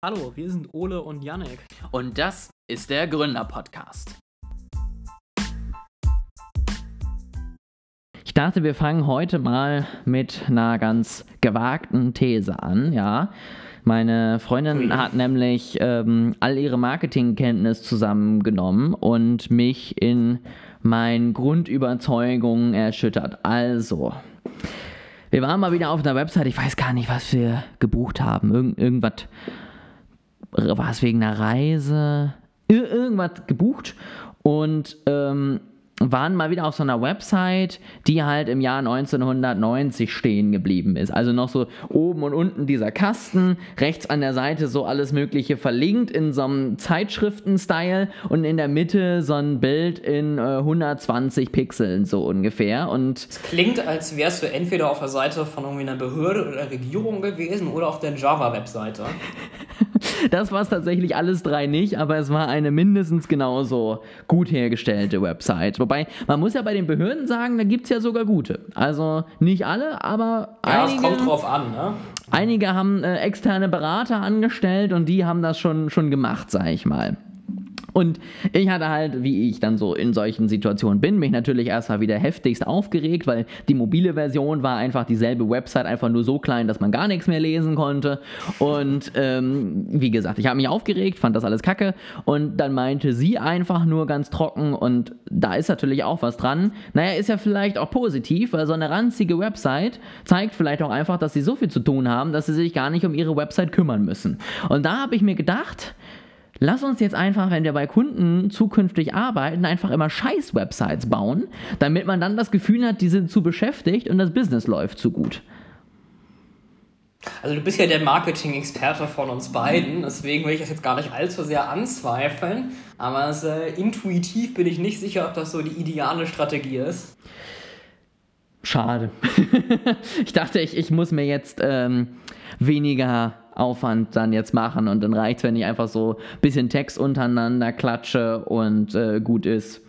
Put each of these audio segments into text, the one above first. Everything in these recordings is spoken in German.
Hallo, wir sind Ole und Yannick. Und das ist der Gründer-Podcast. Ich dachte, wir fangen heute mal mit einer ganz gewagten These an, ja. Meine Freundin hat nämlich ähm, all ihre Marketingkenntnis zusammengenommen und mich in meinen Grundüberzeugungen erschüttert. Also, wir waren mal wieder auf einer Website, ich weiß gar nicht, was wir gebucht haben. Irgend, irgendwas war es wegen einer Reise, Ir irgendwas gebucht und ähm, waren mal wieder auf so einer Website, die halt im Jahr 1990 stehen geblieben ist. Also noch so oben und unten dieser Kasten, rechts an der Seite so alles Mögliche verlinkt in so einem Zeitschriften-Style und in der Mitte so ein Bild in äh, 120 Pixeln so ungefähr. Und es klingt, als wärst du entweder auf der Seite von irgendwie einer Behörde oder Regierung gewesen oder auf der Java-Webseite. das war es tatsächlich alles drei nicht, aber es war eine mindestens genauso gut hergestellte Website. Wobei, man muss ja bei den Behörden sagen, da gibt es ja sogar gute. Also nicht alle, aber ja, einige. es kommt drauf an, ne? Einige haben äh, externe Berater angestellt und die haben das schon, schon gemacht, sag ich mal. Und ich hatte halt, wie ich dann so in solchen Situationen bin, mich natürlich erstmal wieder heftigst aufgeregt, weil die mobile Version war einfach dieselbe Website, einfach nur so klein, dass man gar nichts mehr lesen konnte. Und ähm, wie gesagt, ich habe mich aufgeregt, fand das alles kacke. Und dann meinte sie einfach nur ganz trocken, und da ist natürlich auch was dran. Naja, ist ja vielleicht auch positiv, weil so eine ranzige Website zeigt vielleicht auch einfach, dass sie so viel zu tun haben, dass sie sich gar nicht um ihre Website kümmern müssen. Und da habe ich mir gedacht, Lass uns jetzt einfach, wenn wir bei Kunden zukünftig arbeiten, einfach immer Scheiß-Websites bauen, damit man dann das Gefühl hat, die sind zu beschäftigt und das Business läuft zu gut. Also du bist ja der Marketing-Experte von uns beiden, deswegen will ich das jetzt gar nicht allzu sehr anzweifeln, aber es, äh, intuitiv bin ich nicht sicher, ob das so die ideale Strategie ist. Schade. ich dachte, ich, ich muss mir jetzt ähm, weniger Aufwand dann jetzt machen und dann reicht es, wenn ich einfach so ein bisschen Text untereinander klatsche und äh, gut ist.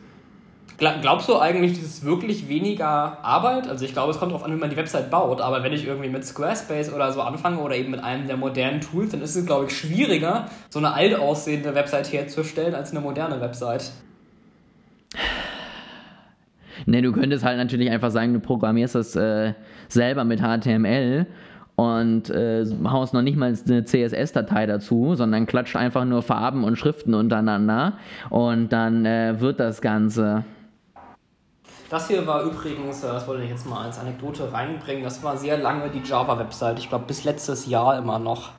Glaubst du eigentlich, das ist wirklich weniger Arbeit? Also ich glaube, es kommt darauf an, wie man die Website baut, aber wenn ich irgendwie mit Squarespace oder so anfange oder eben mit einem der modernen Tools, dann ist es, glaube ich, schwieriger, so eine alt aussehende Website herzustellen, als eine moderne Website. Ne, du könntest halt natürlich einfach sagen, du programmierst das äh, selber mit HTML und äh, haust noch nicht mal eine CSS-Datei dazu, sondern klatscht einfach nur Farben und Schriften untereinander und dann äh, wird das Ganze. Das hier war übrigens, äh, das wollte ich jetzt mal als Anekdote reinbringen, das war sehr lange die Java-Website. Ich glaube, bis letztes Jahr immer noch.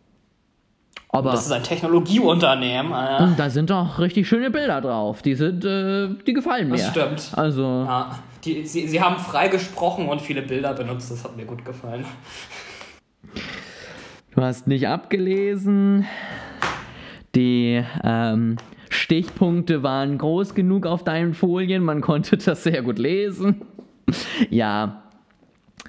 Aber das ist ein Technologieunternehmen. Äh. Da sind doch richtig schöne Bilder drauf. Die sind, äh, die gefallen mir. Das stimmt. Also. Ja, die, sie, sie haben frei gesprochen und viele Bilder benutzt. Das hat mir gut gefallen. Du hast nicht abgelesen. Die ähm, Stichpunkte waren groß genug auf deinen Folien. Man konnte das sehr gut lesen. ja,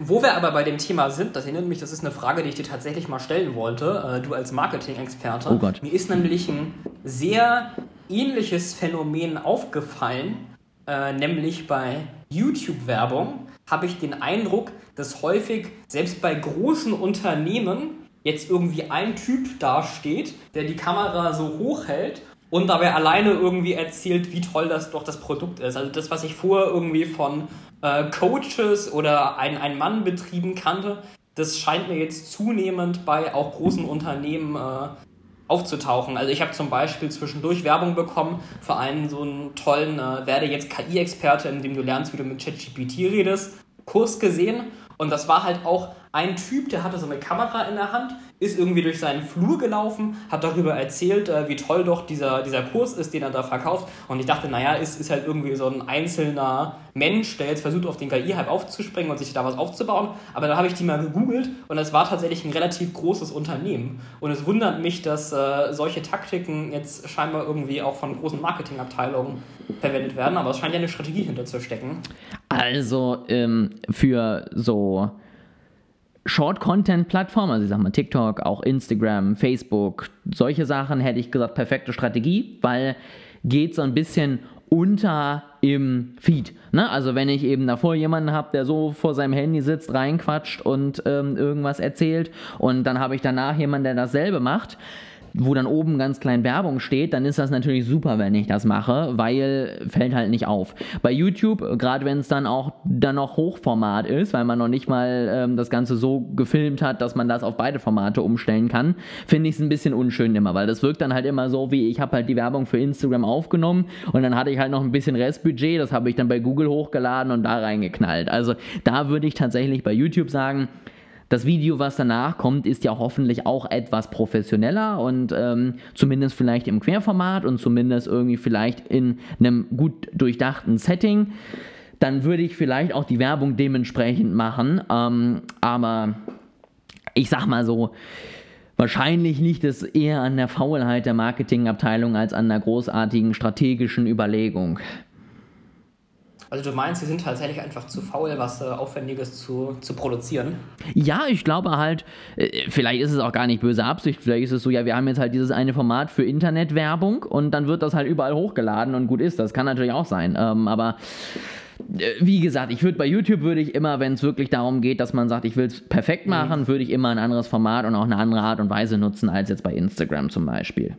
wo wir aber bei dem Thema sind, das erinnert mich, das ist eine Frage, die ich dir tatsächlich mal stellen wollte, äh, du als Marketing-Experte. Oh Gott. Mir ist nämlich ein sehr ähnliches Phänomen aufgefallen, äh, nämlich bei YouTube-Werbung habe ich den Eindruck, dass häufig selbst bei großen Unternehmen jetzt irgendwie ein Typ dasteht, der die Kamera so hoch hält und dabei alleine irgendwie erzählt, wie toll das doch das Produkt ist. Also das, was ich vorher irgendwie von äh, Coaches oder ein, ein Mann betrieben kannte, das scheint mir jetzt zunehmend bei auch großen Unternehmen äh, aufzutauchen. Also ich habe zum Beispiel zwischendurch Werbung bekommen für einen so einen tollen äh, Werde jetzt KI-Experte, in dem du lernst, wie du mit ChatGPT redest, Kurs gesehen. Und das war halt auch ein Typ, der hatte so eine Kamera in der Hand, ist irgendwie durch seinen Flur gelaufen, hat darüber erzählt, äh, wie toll doch dieser, dieser Kurs ist, den er da verkauft. Und ich dachte, naja, ist, ist halt irgendwie so ein einzelner Mensch, der jetzt versucht, auf den KI-Hype aufzuspringen und sich da was aufzubauen. Aber dann habe ich die mal gegoogelt und es war tatsächlich ein relativ großes Unternehmen. Und es wundert mich, dass äh, solche Taktiken jetzt scheinbar irgendwie auch von großen Marketingabteilungen verwendet werden. Aber es scheint ja eine Strategie hinterzustecken. Also ähm, für so Short-Content-Plattformen, also ich sag mal TikTok, auch Instagram, Facebook, solche Sachen hätte ich gesagt, perfekte Strategie, weil geht so ein bisschen unter im Feed. Ne? Also wenn ich eben davor jemanden habe, der so vor seinem Handy sitzt, reinquatscht und ähm, irgendwas erzählt und dann habe ich danach jemanden, der dasselbe macht, wo dann oben ganz klein Werbung steht, dann ist das natürlich super, wenn ich das mache, weil fällt halt nicht auf. Bei YouTube, gerade wenn es dann auch dann noch Hochformat ist, weil man noch nicht mal ähm, das Ganze so gefilmt hat, dass man das auf beide Formate umstellen kann, finde ich es ein bisschen unschön immer, weil das wirkt dann halt immer so, wie ich habe halt die Werbung für Instagram aufgenommen und dann hatte ich halt noch ein bisschen Restbudget, das habe ich dann bei Google hochgeladen und da reingeknallt. Also da würde ich tatsächlich bei YouTube sagen, das Video, was danach kommt, ist ja hoffentlich auch etwas professioneller und ähm, zumindest vielleicht im Querformat und zumindest irgendwie vielleicht in einem gut durchdachten Setting. Dann würde ich vielleicht auch die Werbung dementsprechend machen. Ähm, aber ich sag mal so, Wahrscheinlich liegt es eher an der Faulheit der Marketingabteilung als an der großartigen strategischen Überlegung. Also du meinst, sie sind tatsächlich einfach zu faul, was äh, Aufwendiges zu, zu produzieren? Ja, ich glaube halt, äh, vielleicht ist es auch gar nicht böse Absicht, vielleicht ist es so, ja, wir haben jetzt halt dieses eine Format für Internetwerbung und dann wird das halt überall hochgeladen und gut ist. Das kann natürlich auch sein. Ähm, aber äh, wie gesagt, ich würde bei YouTube würde ich immer, wenn es wirklich darum geht, dass man sagt, ich will es perfekt mhm. machen, mhm. würde ich immer ein anderes Format und auch eine andere Art und Weise nutzen als jetzt bei Instagram zum Beispiel.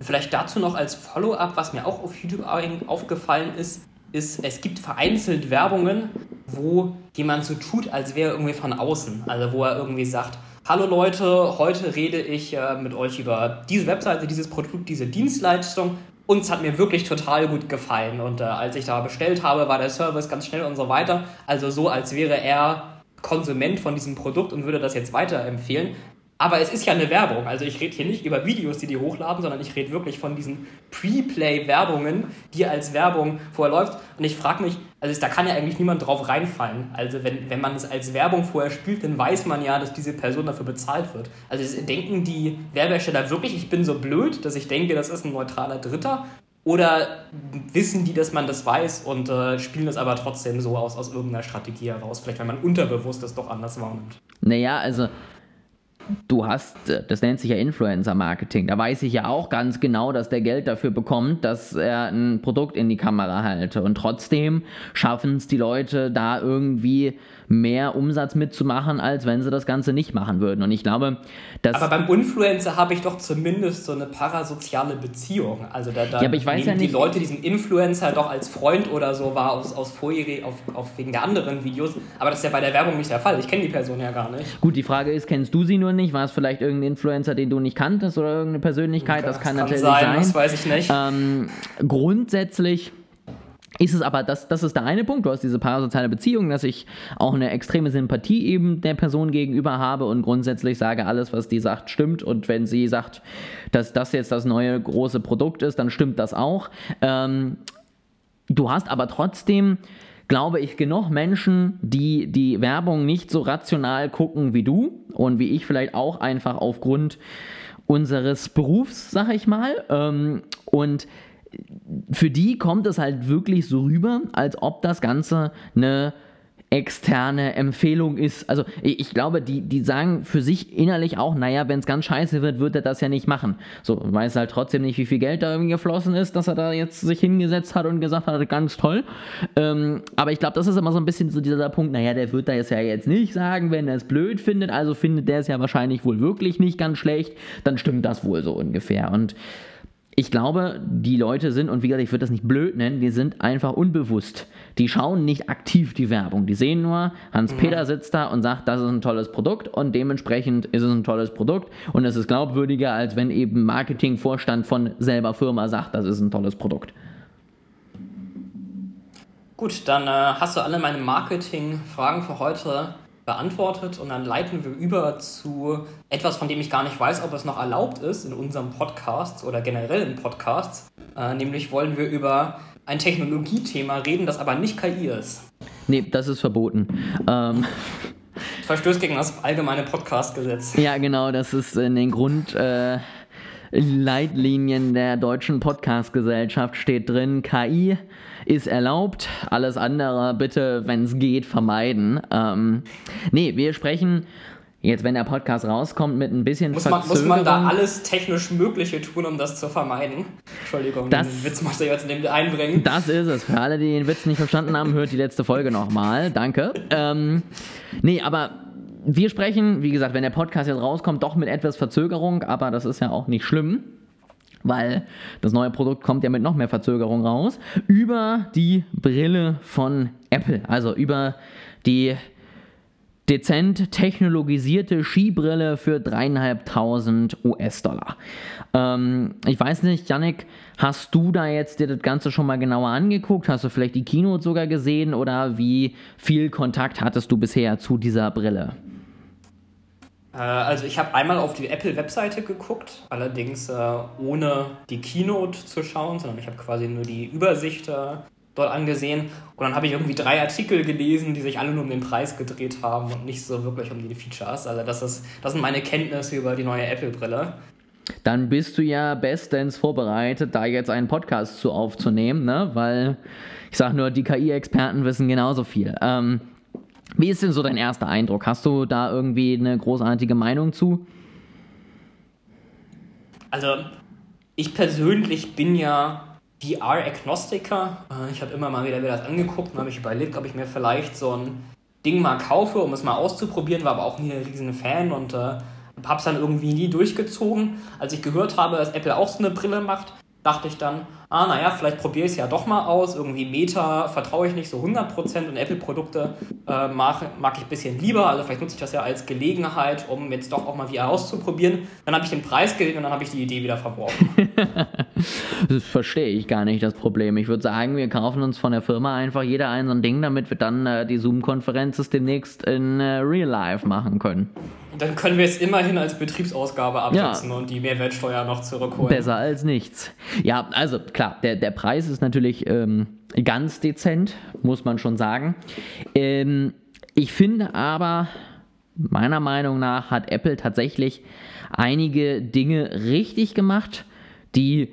Vielleicht dazu noch als Follow-up, was mir auch auf YouTube aufgefallen ist, ist, es gibt vereinzelt Werbungen, wo jemand so tut, als wäre irgendwie von außen. Also wo er irgendwie sagt, hallo Leute, heute rede ich äh, mit euch über diese Webseite, dieses Produkt, diese Dienstleistung. Uns hat mir wirklich total gut gefallen. Und äh, als ich da bestellt habe, war der Service ganz schnell und so weiter. Also so, als wäre er Konsument von diesem Produkt und würde das jetzt weiterempfehlen. Aber es ist ja eine Werbung. Also ich rede hier nicht über Videos, die die hochladen, sondern ich rede wirklich von diesen Pre-Play-Werbungen, die als Werbung vorher läuft. Und ich frage mich, also da kann ja eigentlich niemand drauf reinfallen. Also wenn, wenn man es als Werbung vorher spielt, dann weiß man ja, dass diese Person dafür bezahlt wird. Also denken die Werbehersteller wirklich, ich bin so blöd, dass ich denke, das ist ein neutraler Dritter? Oder wissen die, dass man das weiß und äh, spielen das aber trotzdem so aus, aus irgendeiner Strategie heraus? Vielleicht, weil man unterbewusst das doch anders wahrnimmt. Naja, also du hast, das nennt sich ja Influencer-Marketing. Da weiß ich ja auch ganz genau, dass der Geld dafür bekommt, dass er ein Produkt in die Kamera halte. Und trotzdem schaffen es die Leute, da irgendwie mehr Umsatz mitzumachen, als wenn sie das Ganze nicht machen würden. Und ich glaube, dass. Aber beim Influencer habe ich doch zumindest so eine parasoziale Beziehung. Also da, da ja, aber ich weiß ja die Leute diesen Influencer doch als Freund oder so wahr aus, aus Vorjährig, auf, auf wegen der anderen Videos. Aber das ist ja bei der Werbung nicht der Fall. Ich kenne die Person ja gar nicht. Gut, die Frage ist, kennst du sie nur nicht? War es vielleicht irgendein Influencer, den du nicht kanntest oder irgendeine Persönlichkeit? Das, das kann, kann natürlich sein, sein. Das weiß ich nicht. Ähm, grundsätzlich ist es aber, das, das ist der eine Punkt, du hast diese parasoziale Beziehung, dass ich auch eine extreme Sympathie eben der Person gegenüber habe und grundsätzlich sage, alles, was die sagt, stimmt. Und wenn sie sagt, dass das jetzt das neue große Produkt ist, dann stimmt das auch. Ähm, du hast aber trotzdem glaube ich, genug Menschen, die die Werbung nicht so rational gucken wie du und wie ich vielleicht auch einfach aufgrund unseres Berufs, sag ich mal. Ähm, und für die kommt es halt wirklich so rüber, als ob das Ganze eine externe Empfehlung ist. Also ich glaube, die, die sagen für sich innerlich auch, naja, wenn es ganz scheiße wird, wird er das ja nicht machen. So, weiß halt trotzdem nicht, wie viel Geld da irgendwie geflossen ist, dass er da jetzt sich hingesetzt hat und gesagt hat, ganz toll. Ähm, aber ich glaube, das ist immer so ein bisschen so dieser Punkt, naja, der wird da jetzt ja jetzt nicht sagen, wenn er es blöd findet, also findet der es ja wahrscheinlich wohl wirklich nicht ganz schlecht, dann stimmt das wohl so ungefähr. Und ich glaube, die Leute sind, und wie gesagt, ich würde das nicht blöd nennen, die sind einfach unbewusst. Die schauen nicht aktiv die Werbung. Die sehen nur, Hans-Peter mhm. sitzt da und sagt, das ist ein tolles Produkt und dementsprechend ist es ein tolles Produkt und es ist glaubwürdiger, als wenn eben Marketingvorstand von selber Firma sagt, das ist ein tolles Produkt. Gut, dann äh, hast du alle meine Marketing-Fragen für heute beantwortet und dann leiten wir über zu etwas, von dem ich gar nicht weiß, ob es noch erlaubt ist in unserem Podcast oder generell in Podcasts. Äh, nämlich wollen wir über ein Technologiethema reden, das aber nicht KI ist. Nee, das ist verboten. Ähm. Verstößt gegen das allgemeine Podcastgesetz. Ja, genau, das ist in den Grund. Äh Leitlinien der deutschen Podcast-Gesellschaft steht drin, KI ist erlaubt, alles andere bitte, wenn es geht, vermeiden. Ähm, nee, wir sprechen jetzt, wenn der Podcast rauskommt, mit ein bisschen muss man, muss man da alles technisch Mögliche tun, um das zu vermeiden? Entschuldigung, das, den Witz muss ich jetzt in dem einbringen. Das ist es. Für alle, die den Witz nicht verstanden haben, hört die letzte Folge nochmal. Danke. Ähm, nee, aber wir sprechen, wie gesagt, wenn der Podcast jetzt rauskommt, doch mit etwas Verzögerung, aber das ist ja auch nicht schlimm weil das neue Produkt kommt ja mit noch mehr Verzögerung raus, über die Brille von Apple, also über die dezent technologisierte Skibrille für dreieinhalbtausend US-Dollar. Ähm, ich weiß nicht, Yannick, hast du da jetzt dir das Ganze schon mal genauer angeguckt? Hast du vielleicht die Keynote sogar gesehen oder wie viel Kontakt hattest du bisher zu dieser Brille? Äh, also ich habe einmal auf die Apple-Webseite geguckt, allerdings äh, ohne die Keynote zu schauen, sondern ich habe quasi nur die Übersicht äh, dort angesehen. Und dann habe ich irgendwie drei Artikel gelesen, die sich alle nur um den Preis gedreht haben und nicht so wirklich um die Features. Also das, ist, das sind meine Kenntnisse über die neue Apple-Brille. Dann bist du ja bestens vorbereitet, da jetzt einen Podcast zu aufzunehmen, ne? weil ich sage nur, die KI-Experten wissen genauso viel. Ähm, wie ist denn so dein erster Eindruck? Hast du da irgendwie eine großartige Meinung zu? Also, ich persönlich bin ja VR-Agnostiker. Äh, ich habe immer mal wieder mir das angeguckt und habe mich überlegt, ob ich mir vielleicht so ein Ding mal kaufe, um es mal auszuprobieren, war aber auch nie ein riesen Fan und äh, habe es dann irgendwie nie durchgezogen. Als ich gehört habe, dass Apple auch so eine Brille macht, dachte ich dann, ah, naja, vielleicht probiere ich es ja doch mal aus. Irgendwie Meta vertraue ich nicht so 100% und Apple-Produkte äh, mag, mag ich ein bisschen lieber. Also vielleicht nutze ich das ja als Gelegenheit, um jetzt doch auch mal VR auszuprobieren. Dann habe ich den Preis gesehen und dann habe ich die Idee wieder verworfen. das verstehe ich gar nicht, das Problem. Ich würde sagen, wir kaufen uns von der Firma einfach jeder ein so ein Ding, damit wir dann äh, die Zoom-Konferenz demnächst in äh, Real Life machen können. Dann können wir es immerhin als Betriebsausgabe absetzen ja. und die Mehrwertsteuer noch zurückholen. Besser als nichts. Ja, also klar, der, der Preis ist natürlich ähm, ganz dezent, muss man schon sagen. Ähm, ich finde aber, meiner Meinung nach hat Apple tatsächlich einige Dinge richtig gemacht, die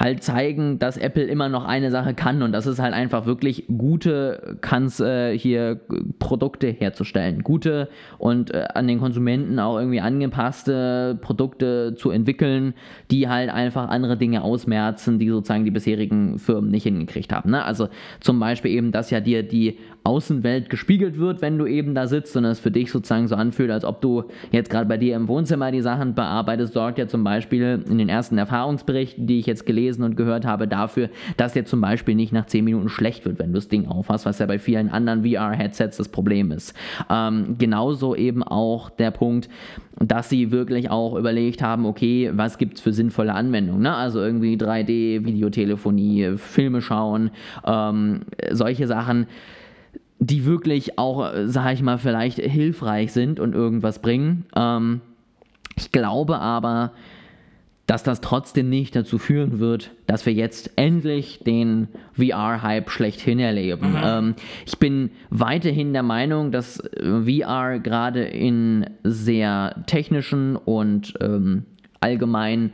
halt zeigen, dass Apple immer noch eine Sache kann und das ist halt einfach wirklich gute kann's äh, hier Produkte herzustellen, gute und äh, an den Konsumenten auch irgendwie angepasste Produkte zu entwickeln, die halt einfach andere Dinge ausmerzen, die sozusagen die bisherigen Firmen nicht hingekriegt haben. Ne? Also zum Beispiel eben, dass ja dir die Außenwelt gespiegelt wird, wenn du eben da sitzt und es für dich sozusagen so anfühlt, als ob du jetzt gerade bei dir im Wohnzimmer die Sachen bearbeitest, sorgt ja zum Beispiel in den ersten Erfahrungsberichten, die ich jetzt gelesen und gehört habe, dafür, dass dir zum Beispiel nicht nach 10 Minuten schlecht wird, wenn du das Ding aufhast, was ja bei vielen anderen VR-Headsets das Problem ist. Ähm, genauso eben auch der Punkt, dass sie wirklich auch überlegt haben, okay, was gibt es für sinnvolle Anwendungen? Ne? Also irgendwie 3D, Videotelefonie, Filme schauen, ähm, solche Sachen die wirklich auch, sag ich mal, vielleicht hilfreich sind und irgendwas bringen. Ähm, ich glaube aber, dass das trotzdem nicht dazu führen wird, dass wir jetzt endlich den VR-Hype schlechthin erleben. Mhm. Ähm, ich bin weiterhin der Meinung, dass VR gerade in sehr technischen und ähm, allgemein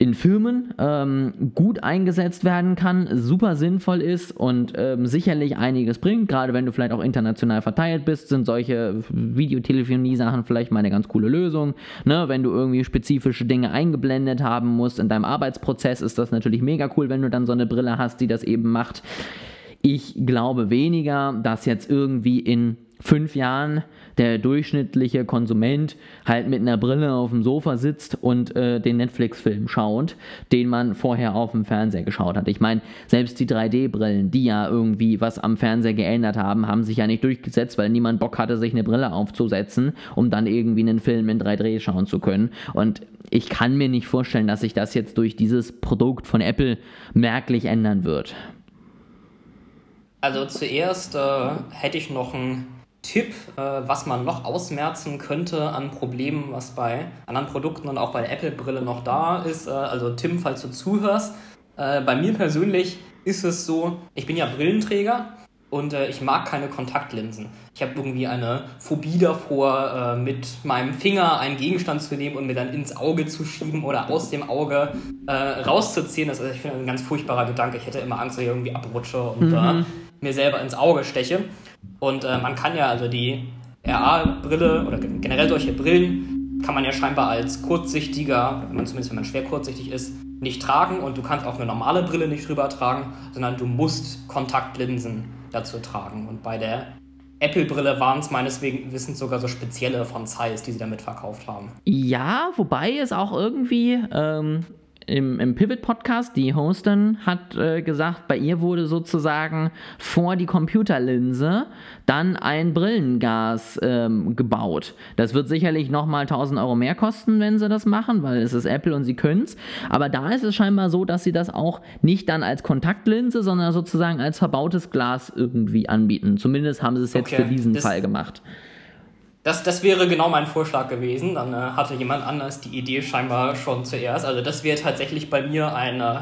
in Firmen ähm, gut eingesetzt werden kann, super sinnvoll ist und ähm, sicherlich einiges bringt. Gerade wenn du vielleicht auch international verteilt bist, sind solche Videotelefonie-Sachen vielleicht mal eine ganz coole Lösung. Ne? Wenn du irgendwie spezifische Dinge eingeblendet haben musst in deinem Arbeitsprozess, ist das natürlich mega cool, wenn du dann so eine Brille hast, die das eben macht. Ich glaube weniger, dass jetzt irgendwie in fünf Jahren der durchschnittliche Konsument halt mit einer Brille auf dem Sofa sitzt und äh, den Netflix-Film schaut, den man vorher auf dem Fernseher geschaut hat. Ich meine, selbst die 3D-Brillen, die ja irgendwie was am Fernseher geändert haben, haben sich ja nicht durchgesetzt, weil niemand Bock hatte, sich eine Brille aufzusetzen, um dann irgendwie einen Film in 3D schauen zu können. Und ich kann mir nicht vorstellen, dass sich das jetzt durch dieses Produkt von Apple merklich ändern wird. Also zuerst äh, hätte ich noch ein Tipp, äh, was man noch ausmerzen könnte an Problemen, was bei anderen Produkten und auch bei der Apple-Brille noch da ist. Äh, also Tim, falls du zuhörst, äh, bei mir persönlich ist es so, ich bin ja Brillenträger und ich mag keine Kontaktlinsen. Ich habe irgendwie eine Phobie davor, mit meinem Finger einen Gegenstand zu nehmen und mir dann ins Auge zu schieben oder aus dem Auge rauszuziehen. Das ist, ich finde, ein ganz furchtbarer Gedanke. Ich hätte immer Angst, dass ich irgendwie abrutsche und mhm. Mir selber ins Auge steche. Und äh, man kann ja also die RA-Brille oder generell solche Brillen kann man ja scheinbar als kurzsichtiger, wenn man zumindest wenn man schwer kurzsichtig ist, nicht tragen und du kannst auch eine normale Brille nicht drüber tragen, sondern du musst Kontaktlinsen dazu tragen. Und bei der Apple-Brille waren es meines Wissens sogar so spezielle von Zeiss, die sie damit verkauft haben. Ja, wobei es auch irgendwie ähm, im, im Pivot-Podcast, die Hostin hat äh, gesagt, bei ihr wurde sozusagen vor die Computerlinse dann ein Brillengas ähm, gebaut. Das wird sicherlich nochmal 1000 Euro mehr kosten, wenn sie das machen, weil es ist Apple und sie können es. Aber da ist es scheinbar so, dass sie das auch nicht dann als Kontaktlinse, sondern sozusagen als verbautes Glas irgendwie anbieten. Zumindest haben sie es jetzt okay. für diesen das Fall gemacht. Das, das wäre genau mein Vorschlag gewesen. Dann äh, hatte jemand anders die Idee scheinbar schon zuerst. Also das wäre tatsächlich bei mir ein äh,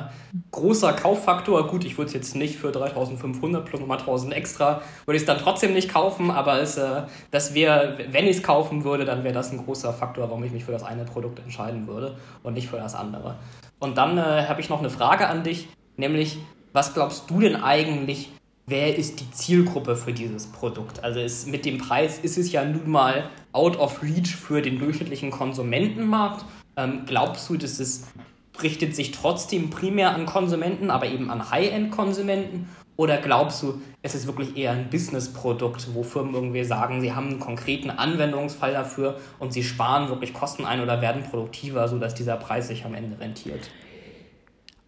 großer Kauffaktor. Gut, ich würde es jetzt nicht für 3500 plus nochmal 1000 extra, würde ich es dann trotzdem nicht kaufen, aber es, äh, das wäre, wenn ich es kaufen würde, dann wäre das ein großer Faktor, warum ich mich für das eine Produkt entscheiden würde und nicht für das andere. Und dann äh, habe ich noch eine Frage an dich, nämlich, was glaubst du denn eigentlich, wer ist die Zielgruppe für dieses Produkt? Also ist, mit dem Preis ist es ja nun mal out of reach für den durchschnittlichen Konsumentenmarkt. Ähm, glaubst du, dass es richtet sich trotzdem primär an Konsumenten, aber eben an High-End-Konsumenten? Oder glaubst du, es ist wirklich eher ein Business-Produkt, wo Firmen irgendwie sagen, sie haben einen konkreten Anwendungsfall dafür und sie sparen wirklich Kosten ein oder werden produktiver, sodass dieser Preis sich am Ende rentiert?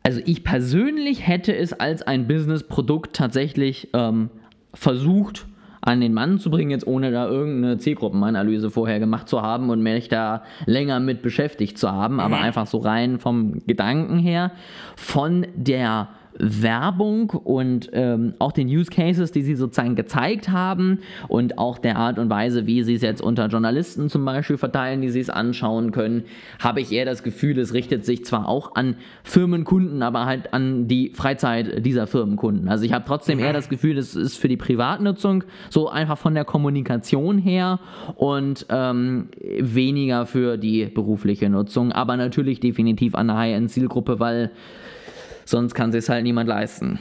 Also ich persönlich hätte es als ein Business-Produkt tatsächlich ähm, versucht an den Mann zu bringen, jetzt ohne da irgendeine Zielgruppenanalyse vorher gemacht zu haben und mich da länger mit beschäftigt zu haben, mhm. aber einfach so rein vom Gedanken her, von der Werbung und ähm, auch den Use Cases, die sie sozusagen gezeigt haben und auch der Art und Weise, wie sie es jetzt unter Journalisten zum Beispiel verteilen, die sie es anschauen können, habe ich eher das Gefühl, es richtet sich zwar auch an Firmenkunden, aber halt an die Freizeit dieser Firmenkunden. Also ich habe trotzdem eher das Gefühl, es ist für die Privatnutzung so einfach von der Kommunikation her und ähm, weniger für die berufliche Nutzung, aber natürlich definitiv an eine High-End-Zielgruppe, weil sonst kann sich halt niemand leisten.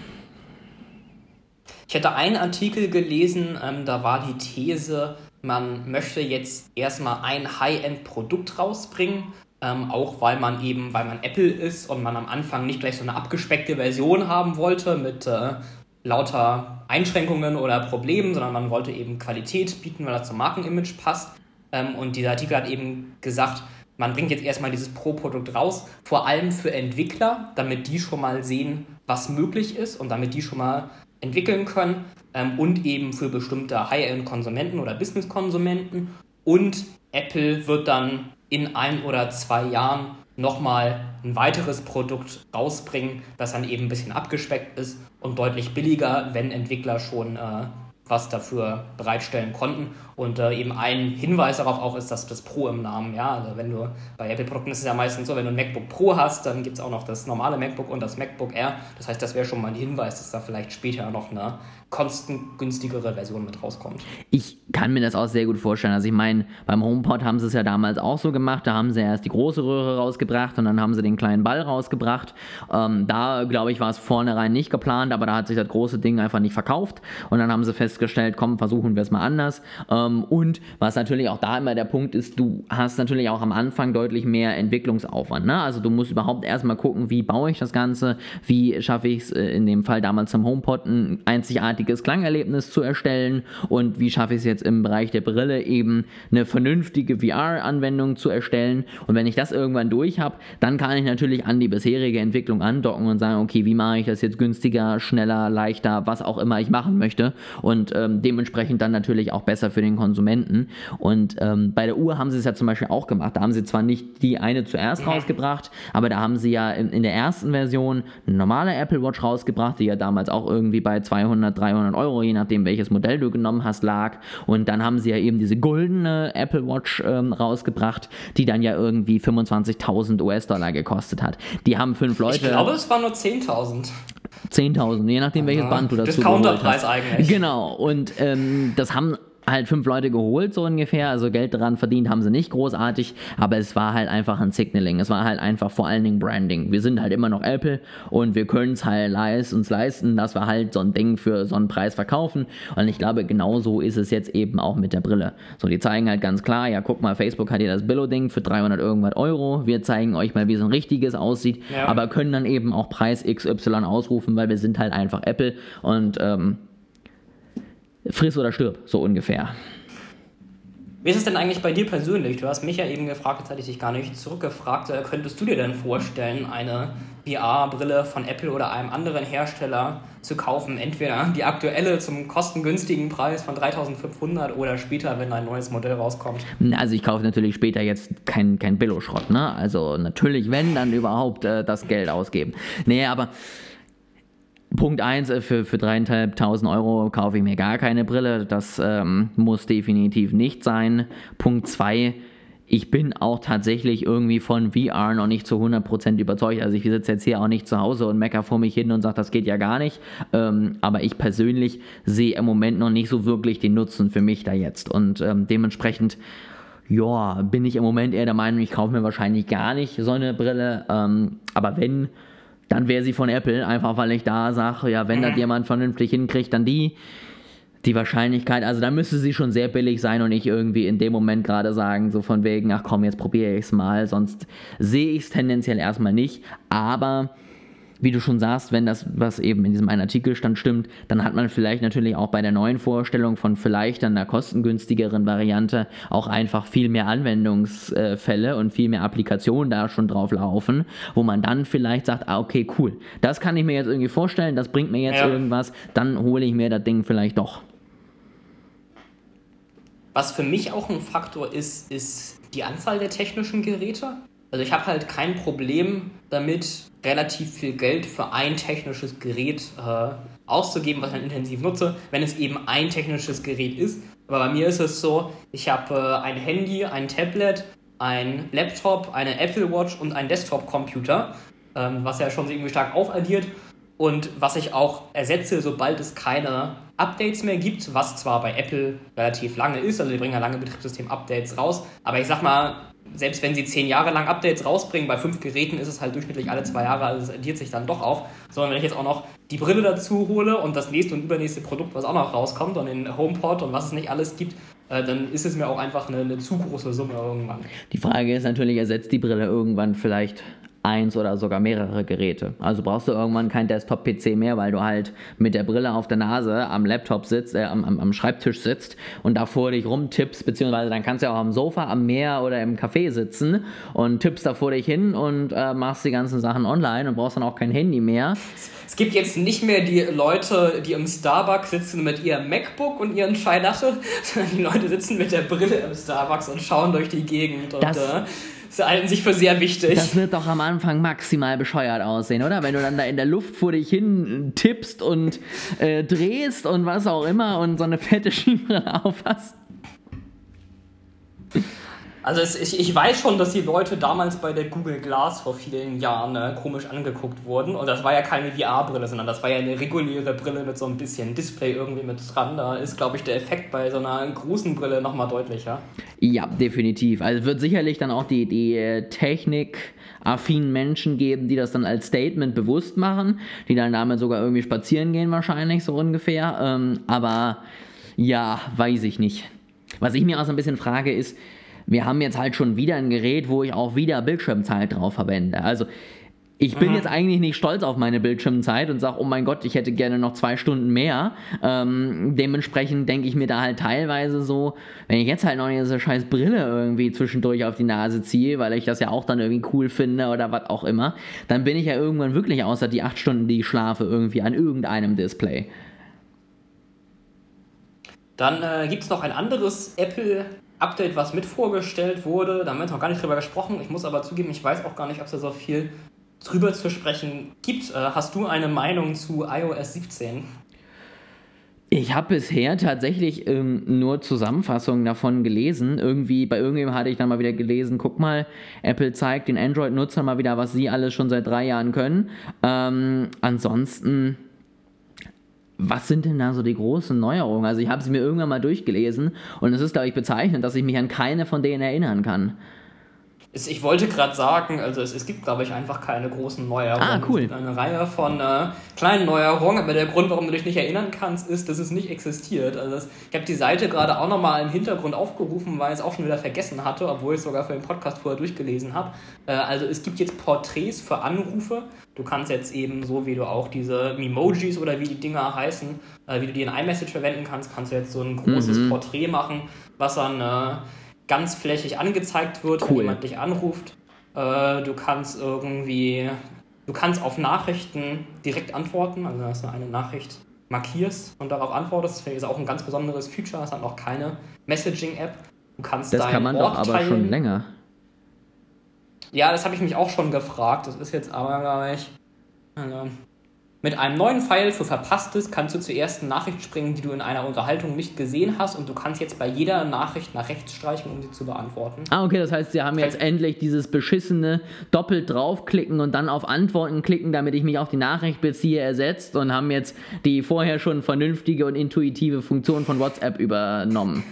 Ich hatte einen Artikel gelesen, ähm, da war die These, man möchte jetzt erstmal ein High-End-Produkt rausbringen, ähm, auch weil man eben, weil man Apple ist und man am Anfang nicht gleich so eine abgespeckte Version haben wollte mit äh, lauter Einschränkungen oder Problemen, sondern man wollte eben Qualität bieten, weil das zum Markenimage passt. Ähm, und dieser Artikel hat eben gesagt, man bringt jetzt erstmal dieses Pro-Produkt raus, vor allem für Entwickler, damit die schon mal sehen, was möglich ist und damit die schon mal entwickeln können ähm, und eben für bestimmte High-End-Konsumenten oder Business-Konsumenten. Und Apple wird dann in ein oder zwei Jahren nochmal ein weiteres Produkt rausbringen, das dann eben ein bisschen abgespeckt ist und deutlich billiger, wenn Entwickler schon äh, was dafür bereitstellen konnten. Und äh, eben ein Hinweis darauf auch ist, dass das Pro im Namen, ja, also wenn du bei Apple-Produkten ist es ja meistens so, wenn du ein MacBook Pro hast, dann gibt es auch noch das normale MacBook und das MacBook Air. Das heißt, das wäre schon mal ein Hinweis, dass da vielleicht später noch eine kostengünstigere Version mit rauskommt. Ich kann mir das auch sehr gut vorstellen. Also ich meine, beim HomePod haben sie es ja damals auch so gemacht. Da haben sie erst die große Röhre rausgebracht und dann haben sie den kleinen Ball rausgebracht. Ähm, da, glaube ich, war es vornherein nicht geplant, aber da hat sich das große Ding einfach nicht verkauft. Und dann haben sie festgestellt, komm, versuchen wir es mal anders. Ähm, und was natürlich auch da immer der Punkt ist, du hast natürlich auch am Anfang deutlich mehr Entwicklungsaufwand. Ne? Also du musst überhaupt erstmal gucken, wie baue ich das Ganze, wie schaffe ich es äh, in dem Fall damals zum HomePod ein einzigartiges einzigartiges Klangerlebnis zu erstellen und wie schaffe ich es jetzt im Bereich der Brille eben eine vernünftige VR-Anwendung zu erstellen. Und wenn ich das irgendwann durch habe, dann kann ich natürlich an die bisherige Entwicklung andocken und sagen, okay, wie mache ich das jetzt günstiger, schneller, leichter, was auch immer ich machen möchte und ähm, dementsprechend dann natürlich auch besser für den Konsumenten. Und ähm, bei der Uhr haben sie es ja zum Beispiel auch gemacht. Da haben sie zwar nicht die eine zuerst rausgebracht, aber da haben sie ja in, in der ersten Version eine normale Apple Watch rausgebracht, die ja damals auch irgendwie bei 200, 300 300 Euro, je nachdem welches Modell du genommen hast, lag. Und dann haben sie ja eben diese goldene Apple Watch ähm, rausgebracht, die dann ja irgendwie 25.000 US-Dollar gekostet hat. Die haben fünf Leute. Ich glaube, es waren nur 10.000. 10.000, je nachdem welches Band du dazu Discounterpreis eigentlich. Genau, und ähm, das haben halt fünf Leute geholt, so ungefähr. Also Geld daran verdient haben sie nicht großartig, aber es war halt einfach ein Signaling. Es war halt einfach vor allen Dingen Branding. Wir sind halt immer noch Apple und wir können es halt leist, uns leisten, dass wir halt so ein Ding für so einen Preis verkaufen. Und ich glaube, genauso ist es jetzt eben auch mit der Brille. So, die zeigen halt ganz klar, ja, guck mal, Facebook hat hier das Billo-Ding für 300 irgendwas Euro. Wir zeigen euch mal, wie so ein richtiges aussieht, ja. aber können dann eben auch Preis XY ausrufen, weil wir sind halt einfach Apple und ähm, friss oder stirb, so ungefähr. Wie ist es denn eigentlich bei dir persönlich? Du hast mich ja eben gefragt, jetzt hatte ich dich gar nicht zurückgefragt. Äh, könntest du dir denn vorstellen, eine VR-Brille von Apple oder einem anderen Hersteller zu kaufen? Entweder die aktuelle zum kostengünstigen Preis von 3500 oder später, wenn ein neues Modell rauskommt? Also ich kaufe natürlich später jetzt kein, kein Billo-Schrott, ne? Also natürlich, wenn, dann überhaupt äh, das Geld ausgeben. Nee, aber Punkt 1, äh, für, für 3.500 Euro kaufe ich mir gar keine Brille. Das ähm, muss definitiv nicht sein. Punkt 2, ich bin auch tatsächlich irgendwie von VR noch nicht zu 100% überzeugt. Also ich sitze jetzt hier auch nicht zu Hause und mecker vor mich hin und sage, das geht ja gar nicht. Ähm, aber ich persönlich sehe im Moment noch nicht so wirklich den Nutzen für mich da jetzt. Und ähm, dementsprechend, ja, bin ich im Moment eher der Meinung, ich kaufe mir wahrscheinlich gar nicht so eine Brille. Ähm, aber wenn dann wäre sie von Apple, einfach weil ich da sage, ja, wenn das mhm. jemand vernünftig hinkriegt, dann die. Die Wahrscheinlichkeit, also da müsste sie schon sehr billig sein und nicht irgendwie in dem Moment gerade sagen, so von wegen, ach komm, jetzt probiere ich es mal, sonst sehe ich es tendenziell erstmal nicht. Aber wie du schon sagst, wenn das, was eben in diesem einen Artikel stand, stimmt, dann hat man vielleicht natürlich auch bei der neuen Vorstellung von vielleicht einer kostengünstigeren Variante auch einfach viel mehr Anwendungsfälle und viel mehr Applikationen da schon drauf laufen, wo man dann vielleicht sagt, ah, okay, cool, das kann ich mir jetzt irgendwie vorstellen, das bringt mir jetzt ja. irgendwas, dann hole ich mir das Ding vielleicht doch. Was für mich auch ein Faktor ist, ist die Anzahl der technischen Geräte. Also ich habe halt kein Problem damit, relativ viel Geld für ein technisches Gerät äh, auszugeben, was ich intensiv nutze, wenn es eben ein technisches Gerät ist. Aber bei mir ist es so, ich habe äh, ein Handy, ein Tablet, ein Laptop, eine Apple Watch und ein Desktop-Computer, ähm, was ja schon irgendwie stark aufaddiert und was ich auch ersetze, sobald es keine Updates mehr gibt, was zwar bei Apple relativ lange ist, also die bringen ja lange Betriebssystem-Updates raus, aber ich sag mal, selbst wenn sie zehn Jahre lang Updates rausbringen, bei fünf Geräten ist es halt durchschnittlich alle zwei Jahre, also es addiert sich dann doch auf. Sondern wenn ich jetzt auch noch die Brille dazu hole und das nächste und übernächste Produkt, was auch noch rauskommt und den HomePod und was es nicht alles gibt, äh, dann ist es mir auch einfach eine, eine zu große Summe irgendwann. Die Frage ist natürlich, ersetzt die Brille irgendwann vielleicht eins oder sogar mehrere Geräte. Also brauchst du irgendwann kein Desktop-PC mehr, weil du halt mit der Brille auf der Nase am Laptop sitzt, äh, am, am, Schreibtisch sitzt und davor dich rumtippst, beziehungsweise dann kannst du ja auch am Sofa, am Meer oder im Café sitzen und tippst davor dich hin und äh, machst die ganzen Sachen online und brauchst dann auch kein Handy mehr. Es gibt jetzt nicht mehr die Leute, die im Starbucks sitzen mit ihrem MacBook und ihren Chai Latte, sondern die Leute sitzen mit der Brille im Starbucks und schauen durch die Gegend. Das, und, äh, Sie halten sich für sehr wichtig. Das wird doch am Anfang maximal bescheuert aussehen, oder? Wenn du dann da in der Luft vor dich hin tippst und äh, drehst und was auch immer und so eine fette Skibrille aufhast. Also es, ich, ich weiß schon, dass die Leute damals bei der Google Glass vor vielen Jahren äh, komisch angeguckt wurden. Und das war ja keine VR-Brille, sondern das war ja eine reguläre Brille mit so ein bisschen Display irgendwie mit dran. Da ist, glaube ich, der Effekt bei so einer großen Brille nochmal deutlicher. Ja, definitiv. Also wird sicherlich dann auch die, die äh, Technik affinen Menschen geben, die das dann als Statement bewusst machen, die dann damit sogar irgendwie spazieren gehen wahrscheinlich, so ungefähr. Ähm, aber ja, weiß ich nicht. Was ich mir auch so ein bisschen frage ist, wir haben jetzt halt schon wieder ein Gerät, wo ich auch wieder Bildschirmzeit drauf verwende. Also ich bin mhm. jetzt eigentlich nicht stolz auf meine Bildschirmzeit und sage, oh mein Gott, ich hätte gerne noch zwei Stunden mehr. Ähm, dementsprechend denke ich mir da halt teilweise so, wenn ich jetzt halt noch diese scheiß Brille irgendwie zwischendurch auf die Nase ziehe, weil ich das ja auch dann irgendwie cool finde oder was auch immer, dann bin ich ja irgendwann wirklich außer die acht Stunden, die ich schlafe, irgendwie an irgendeinem Display. Dann äh, gibt es noch ein anderes Apple Update, was mit vorgestellt wurde. Da haben wir noch gar nicht drüber gesprochen. Ich muss aber zugeben, ich weiß auch gar nicht, ob es da so viel drüber zu sprechen gibt. Äh, hast du eine Meinung zu iOS 17? Ich habe bisher tatsächlich ähm, nur Zusammenfassungen davon gelesen. Irgendwie, bei irgendjemandem hatte ich dann mal wieder gelesen, guck mal, Apple zeigt den Android-Nutzern mal wieder, was sie alles schon seit drei Jahren können. Ähm, ansonsten was sind denn da so die großen Neuerungen? Also ich habe sie mir irgendwann mal durchgelesen und es ist, glaube ich, bezeichnend, dass ich mich an keine von denen erinnern kann. Ich wollte gerade sagen, also es, es gibt, glaube ich, einfach keine großen Neuerungen. Ah, cool. Es gibt eine Reihe von äh, kleinen Neuerungen, aber der Grund, warum du dich nicht erinnern kannst, ist, dass es nicht existiert. Also das, ich habe die Seite gerade auch nochmal im Hintergrund aufgerufen, weil ich es auch schon wieder vergessen hatte, obwohl ich es sogar für den Podcast vorher durchgelesen habe. Äh, also es gibt jetzt Porträts für Anrufe. Du kannst jetzt eben so, wie du auch diese Memojis oder wie die Dinger heißen, äh, wie du die in iMessage verwenden kannst, kannst du jetzt so ein großes mhm. Porträt machen, was dann äh, ganz flächig angezeigt wird, cool. wenn jemand dich anruft. Äh, du kannst irgendwie, du kannst auf Nachrichten direkt antworten, also dass du eine Nachricht markierst und darauf antwortest. Das finde ich ist auch ein ganz besonderes Feature. Es hat noch keine Messaging-App. Du kannst das kann man Ort doch aber teilen. schon länger. Ja, das habe ich mich auch schon gefragt. Das ist jetzt aber, glaube ich, also mit einem neuen Pfeil für Verpasstes kannst du zur ersten Nachricht springen, die du in einer Unterhaltung nicht gesehen hast und du kannst jetzt bei jeder Nachricht nach rechts streichen, um sie zu beantworten. Ah, okay, das heißt, sie haben jetzt endlich dieses beschissene doppelt draufklicken und dann auf Antworten klicken, damit ich mich auf die Nachricht beziehe, ersetzt und haben jetzt die vorher schon vernünftige und intuitive Funktion von WhatsApp übernommen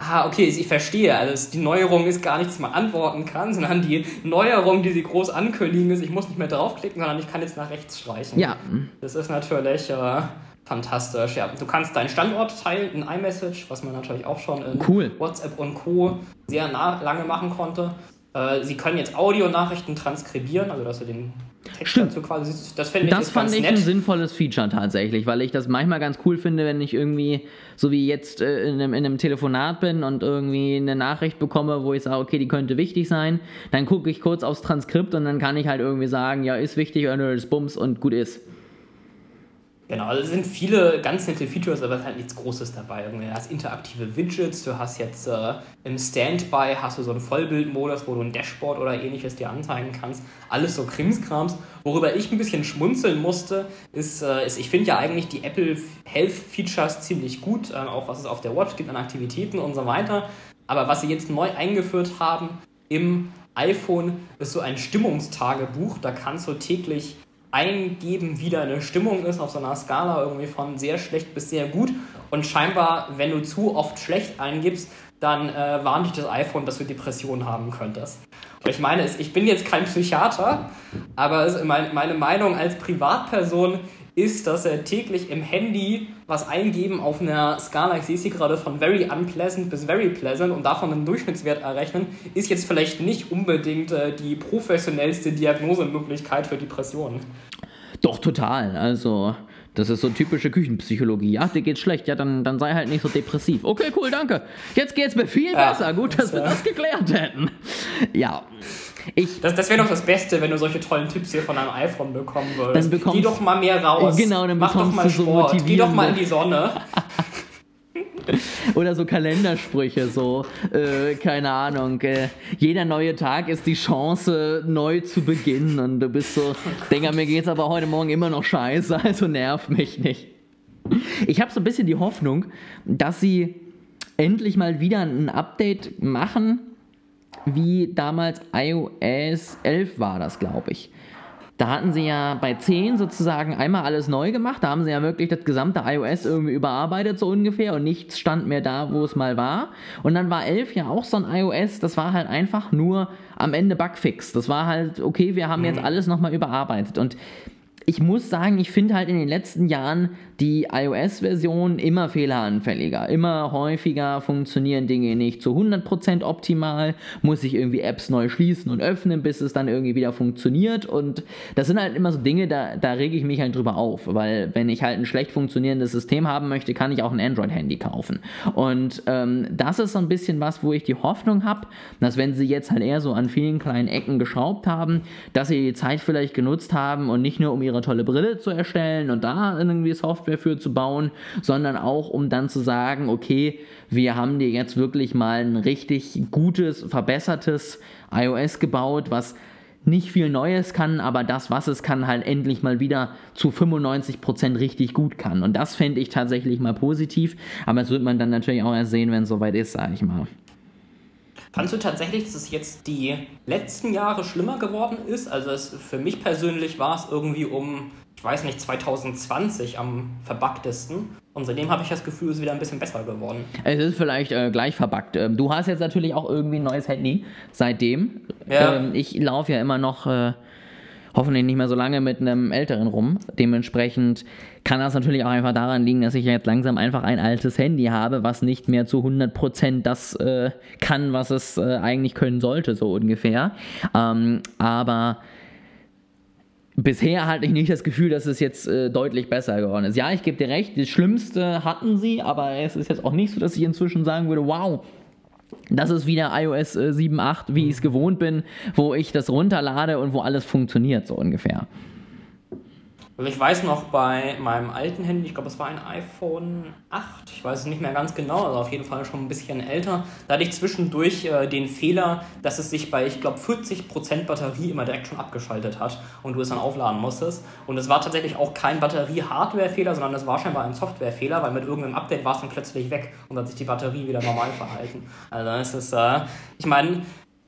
ah, okay, ich verstehe. Also die Neuerung ist gar nichts, man antworten kann, sondern die Neuerung, die sie groß ankündigen, ist, ich muss nicht mehr draufklicken, sondern ich kann jetzt nach rechts streichen. Ja. Das ist natürlich äh, fantastisch. Ja, du kannst deinen Standort teilen in iMessage, was man natürlich auch schon in cool. WhatsApp und Co. sehr nah, lange machen konnte. Äh, sie können jetzt Audionachrichten transkribieren, also dass du den Text Stimmt. dazu quasi Das, das fand ich nett. ein sinnvolles Feature tatsächlich, weil ich das manchmal ganz cool finde, wenn ich irgendwie, so wie jetzt äh, in, einem, in einem Telefonat bin und irgendwie eine Nachricht bekomme, wo ich sage, okay, die könnte wichtig sein, dann gucke ich kurz aufs Transkript und dann kann ich halt irgendwie sagen, ja, ist wichtig oder ist Bums und gut ist. Genau, also es sind viele ganz nette Features, aber es ist halt nichts Großes dabei. Du hast interaktive Widgets, du hast jetzt äh, im Standby hast du so einen Vollbildmodus, wo du ein Dashboard oder ähnliches dir anzeigen kannst. Alles so Krimskrams. Worüber ich ein bisschen schmunzeln musste, ist, äh, ist ich finde ja eigentlich die Apple Health Features ziemlich gut, äh, auch was es auf der Watch gibt an Aktivitäten und so weiter. Aber was sie jetzt neu eingeführt haben im iPhone, ist so ein Stimmungstagebuch. Da kannst du täglich eingeben, wie deine Stimmung ist, auf so einer Skala irgendwie von sehr schlecht bis sehr gut. Und scheinbar, wenn du zu oft schlecht eingibst, dann äh, warnt dich das iPhone, dass du Depressionen haben könntest. Und ich meine, ich bin jetzt kein Psychiater, aber meine Meinung als Privatperson ist, dass er täglich im Handy was eingeben auf einer Skala, ich sehe sie gerade von very unpleasant bis very pleasant und davon einen Durchschnittswert errechnen, ist jetzt vielleicht nicht unbedingt äh, die professionellste Diagnosemöglichkeit für Depressionen. Doch, total. Also, das ist so typische Küchenpsychologie. Ja, dir geht's schlecht, ja, dann, dann sei halt nicht so depressiv. Okay, cool, danke. Jetzt geht's mir viel ja, besser. Gut, dass wir das geklärt hätten. Ja. Ich, das das wäre doch das Beste, wenn du solche tollen Tipps hier von einem iPhone bekommen würdest. Dann Geh doch mal mehr raus. Genau, dann Mach doch mal Sport. So Geh doch mal in die Sonne. Oder so Kalendersprüche, so, äh, keine Ahnung, äh, jeder neue Tag ist die Chance, neu zu beginnen. Und du bist so, oh Digga, mir geht's aber heute Morgen immer noch scheiße, also nerv mich nicht. Ich habe so ein bisschen die Hoffnung, dass sie endlich mal wieder ein Update machen, wie damals iOS 11 war das, glaube ich. Da hatten sie ja bei 10 sozusagen einmal alles neu gemacht. Da haben sie ja wirklich das gesamte iOS irgendwie überarbeitet, so ungefähr. Und nichts stand mehr da, wo es mal war. Und dann war 11 ja auch so ein iOS. Das war halt einfach nur am Ende Bugfix. Das war halt, okay, wir haben jetzt mhm. alles nochmal überarbeitet. Und ich muss sagen, ich finde halt in den letzten Jahren die iOS-Version immer fehleranfälliger. Immer häufiger funktionieren Dinge nicht zu 100% optimal. Muss ich irgendwie Apps neu schließen und öffnen, bis es dann irgendwie wieder funktioniert. Und das sind halt immer so Dinge, da, da rege ich mich halt drüber auf. Weil wenn ich halt ein schlecht funktionierendes System haben möchte, kann ich auch ein Android-Handy kaufen. Und ähm, das ist so ein bisschen was, wo ich die Hoffnung habe, dass wenn sie jetzt halt eher so an vielen kleinen Ecken geschraubt haben, dass sie die Zeit vielleicht genutzt haben und nicht nur um ihre tolle Brille zu erstellen und da irgendwie Software Software für zu bauen, sondern auch um dann zu sagen, okay, wir haben dir jetzt wirklich mal ein richtig gutes, verbessertes iOS gebaut, was nicht viel Neues kann, aber das, was es kann, halt endlich mal wieder zu 95% richtig gut kann. Und das fände ich tatsächlich mal positiv, aber das wird man dann natürlich auch erst sehen, wenn es soweit ist, sage ich mal. Fandest du tatsächlich, dass es jetzt die letzten Jahre schlimmer geworden ist? Also es, für mich persönlich war es irgendwie um ich weiß nicht, 2020 am verbuggtesten. Und seitdem habe ich das Gefühl, es ist wieder ein bisschen besser geworden. Es ist vielleicht äh, gleich verbuggt. Ähm, du hast jetzt natürlich auch irgendwie ein neues Handy seitdem. Ja. Ähm, ich laufe ja immer noch, äh, hoffentlich nicht mehr so lange, mit einem älteren rum. Dementsprechend kann das natürlich auch einfach daran liegen, dass ich jetzt langsam einfach ein altes Handy habe, was nicht mehr zu 100% das äh, kann, was es äh, eigentlich können sollte, so ungefähr. Ähm, aber bisher hatte ich nicht das Gefühl, dass es jetzt äh, deutlich besser geworden ist. Ja, ich gebe dir recht, das Schlimmste hatten sie, aber es ist jetzt auch nicht so, dass ich inzwischen sagen würde, wow, das ist wieder iOS äh, 7.8, wie ich es gewohnt bin, wo ich das runterlade und wo alles funktioniert, so ungefähr. Also ich weiß noch bei meinem alten Handy, ich glaube es war ein iPhone 8, ich weiß es nicht mehr ganz genau, also auf jeden Fall schon ein bisschen älter. Da hatte ich zwischendurch äh, den Fehler, dass es sich bei, ich glaube, 40% Batterie immer direkt schon abgeschaltet hat und du es dann aufladen musstest. Und es war tatsächlich auch kein Batterie-Hardware-Fehler, sondern es war scheinbar ein Software-Fehler, weil mit irgendeinem Update war es dann plötzlich weg und hat sich die Batterie wieder normal verhalten. Also es ist, äh, ich meine,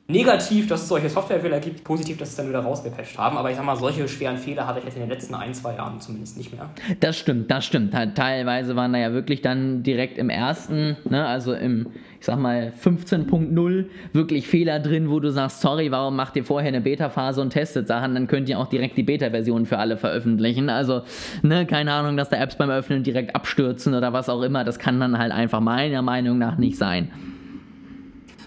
negativ, dass es solche Softwarefehler gibt, positiv, dass sie es dann wieder rausgepatcht haben. Aber ich sag mal, solche schweren Fehler hatte ich jetzt in den letzten ein, zwei Jahren zumindest nicht mehr. Das stimmt, das stimmt. Teilweise waren da ja wirklich dann direkt im ersten, ne, also im, ich sag mal, 15.0 wirklich Fehler drin, wo du sagst, sorry, warum macht ihr vorher eine Beta-Phase und testet Sachen, dann könnt ihr auch direkt die Beta-Version für alle veröffentlichen. Also, ne, keine Ahnung, dass da Apps beim Öffnen direkt abstürzen oder was auch immer. Das kann dann halt einfach meiner Meinung nach nicht sein.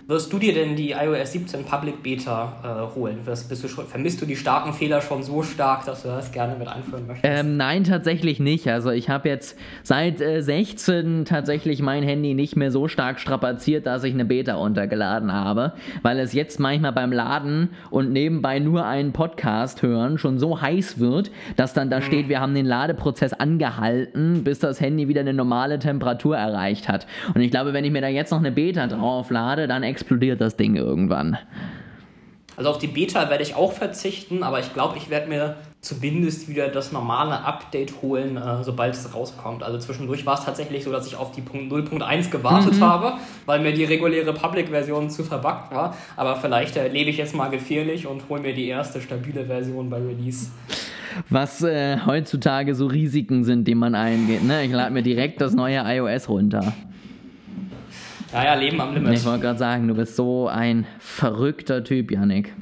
Wirst du dir denn die iOS 17 Public Beta äh, holen? Wirst, bist du schon, vermisst du die starken Fehler schon so stark, dass du das gerne mit einführen möchtest? Ähm, nein, tatsächlich nicht. Also ich habe jetzt seit äh, 16 tatsächlich mein Handy nicht mehr so stark strapaziert, dass ich eine Beta runtergeladen habe, weil es jetzt manchmal beim Laden und nebenbei nur einen Podcast hören schon so heiß wird, dass dann da mhm. steht, wir haben den Ladeprozess angehalten, bis das Handy wieder eine normale Temperatur erreicht hat. Und ich glaube, wenn ich mir da jetzt noch eine Beta drauflade, dann explodiert das Ding irgendwann. Also auf die Beta werde ich auch verzichten, aber ich glaube, ich werde mir zumindest wieder das normale Update holen, äh, sobald es rauskommt. Also zwischendurch war es tatsächlich so, dass ich auf die 0.1 gewartet mhm. habe, weil mir die reguläre Public-Version zu verbuggt war. Aber vielleicht äh, lebe ich jetzt mal gefährlich und hole mir die erste stabile Version bei Release. Was äh, heutzutage so Risiken sind, die man eingeht. Ne? Ich lade mir direkt das neue iOS runter. Ja, ja, Leben am Limit. Ich wollte gerade sagen, du bist so ein verrückter Typ, Yannick.